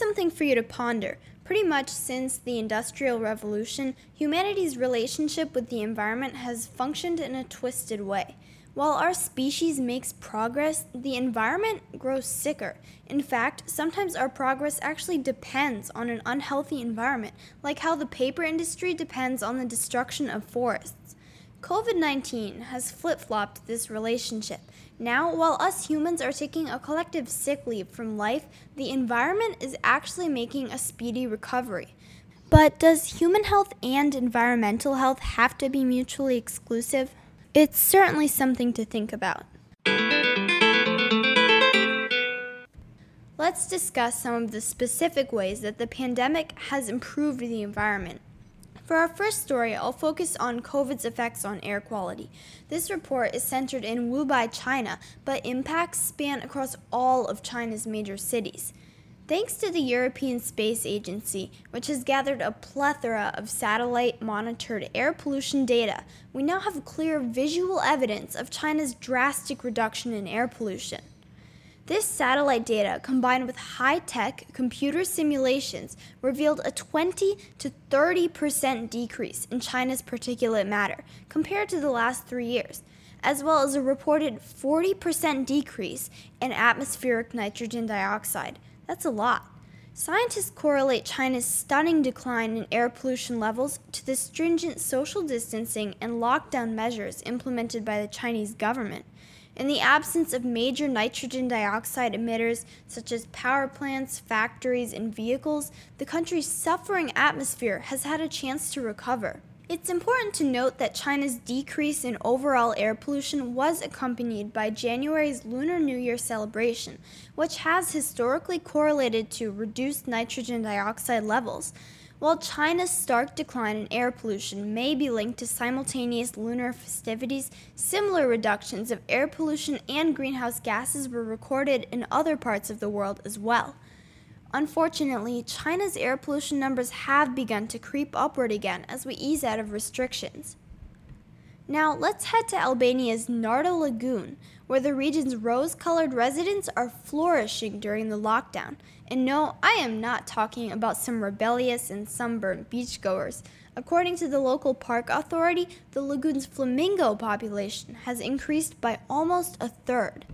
something for you to ponder. Pretty much since the Industrial Revolution, humanity's relationship with the environment has functioned in a twisted way. While our species makes progress, the environment grows sicker. In fact, sometimes our progress actually depends on an unhealthy environment, like how the paper industry depends on the destruction of forests. COVID 19 has flip flopped this relationship. Now, while us humans are taking a collective sick leave from life, the environment is actually making a speedy recovery. But does human health and environmental health have to be mutually exclusive? It's certainly something to think about. Let's discuss some of the specific ways that the pandemic has improved the environment. For our first story, I'll focus on COVID's effects on air quality. This report is centered in Wuhan, China, but impacts span across all of China's major cities. Thanks to the European Space Agency, which has gathered a plethora of satellite monitored air pollution data, we now have clear visual evidence of China's drastic reduction in air pollution. This satellite data, combined with high tech computer simulations, revealed a 20 to 30% decrease in China's particulate matter compared to the last three years, as well as a reported 40% decrease in atmospheric nitrogen dioxide that's a lot. Scientists correlate China's stunning decline in air pollution levels to the stringent social distancing and lockdown measures implemented by the Chinese government. In the absence of major nitrogen dioxide emitters such as power plants, factories, and vehicles, the country's suffering atmosphere has had a chance to recover. It's important to note that China's decrease in overall air pollution was accompanied by January's Lunar New Year celebration, which has historically correlated to reduced nitrogen dioxide levels. While China's stark decline in air pollution may be linked to simultaneous lunar festivities, similar reductions of air pollution and greenhouse gases were recorded in other parts of the world as well. Unfortunately, China's air pollution numbers have begun to creep upward again as we ease out of restrictions. Now, let's head to Albania's Narta Lagoon, where the region's rose colored residents are flourishing during the lockdown. And no, I am not talking about some rebellious and sunburned beachgoers. According to the local park authority, the lagoon's flamingo population has increased by almost a third.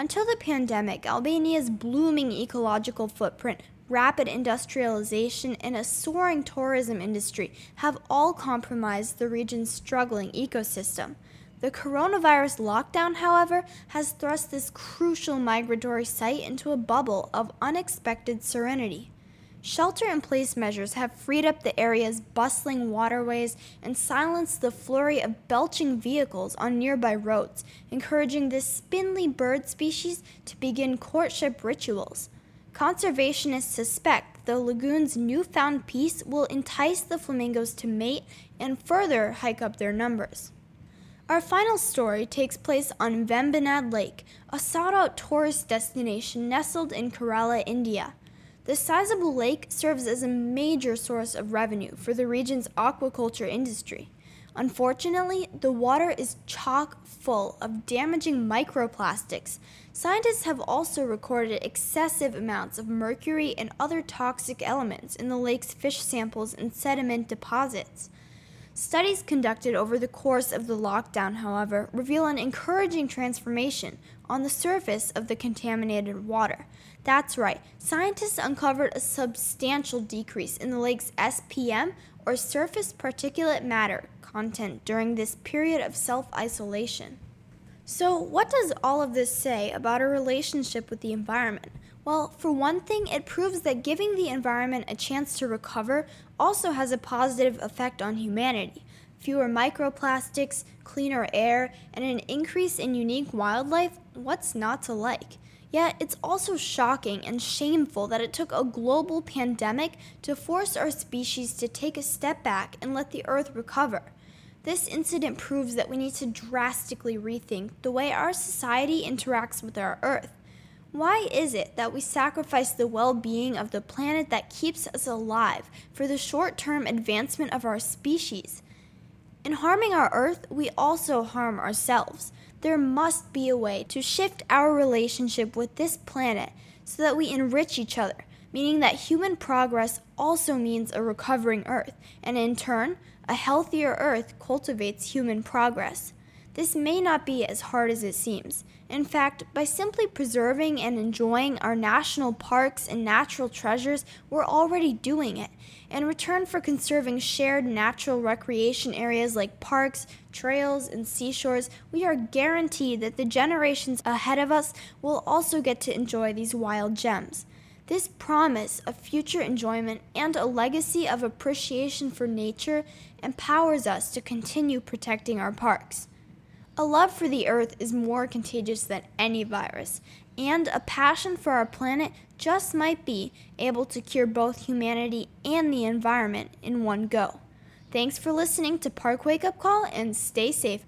Until the pandemic, Albania's blooming ecological footprint, rapid industrialization, and a soaring tourism industry have all compromised the region's struggling ecosystem. The coronavirus lockdown, however, has thrust this crucial migratory site into a bubble of unexpected serenity. Shelter in place measures have freed up the area's bustling waterways and silenced the flurry of belching vehicles on nearby roads, encouraging this spindly bird species to begin courtship rituals. Conservationists suspect the lagoon's newfound peace will entice the flamingos to mate and further hike up their numbers. Our final story takes place on Vembanad Lake, a sought out tourist destination nestled in Kerala, India. The sizable lake serves as a major source of revenue for the region's aquaculture industry. Unfortunately, the water is chock full of damaging microplastics. Scientists have also recorded excessive amounts of mercury and other toxic elements in the lake's fish samples and sediment deposits. Studies conducted over the course of the lockdown, however, reveal an encouraging transformation on the surface of the contaminated water. That's right, scientists uncovered a substantial decrease in the lake's SPM, or surface particulate matter, content during this period of self isolation. So, what does all of this say about our relationship with the environment? Well, for one thing, it proves that giving the environment a chance to recover also has a positive effect on humanity. Fewer microplastics, cleaner air, and an increase in unique wildlife, what's not to like? Yet, it's also shocking and shameful that it took a global pandemic to force our species to take a step back and let the Earth recover. This incident proves that we need to drastically rethink the way our society interacts with our Earth. Why is it that we sacrifice the well being of the planet that keeps us alive for the short term advancement of our species? In harming our Earth, we also harm ourselves. There must be a way to shift our relationship with this planet so that we enrich each other, meaning that human progress also means a recovering Earth, and in turn, a healthier Earth cultivates human progress. This may not be as hard as it seems. In fact, by simply preserving and enjoying our national parks and natural treasures, we're already doing it. In return for conserving shared natural recreation areas like parks, trails, and seashores, we are guaranteed that the generations ahead of us will also get to enjoy these wild gems. This promise of future enjoyment and a legacy of appreciation for nature empowers us to continue protecting our parks. A love for the earth is more contagious than any virus, and a passion for our planet just might be able to cure both humanity and the environment in one go. Thanks for listening to Park Wake Up Call and stay safe.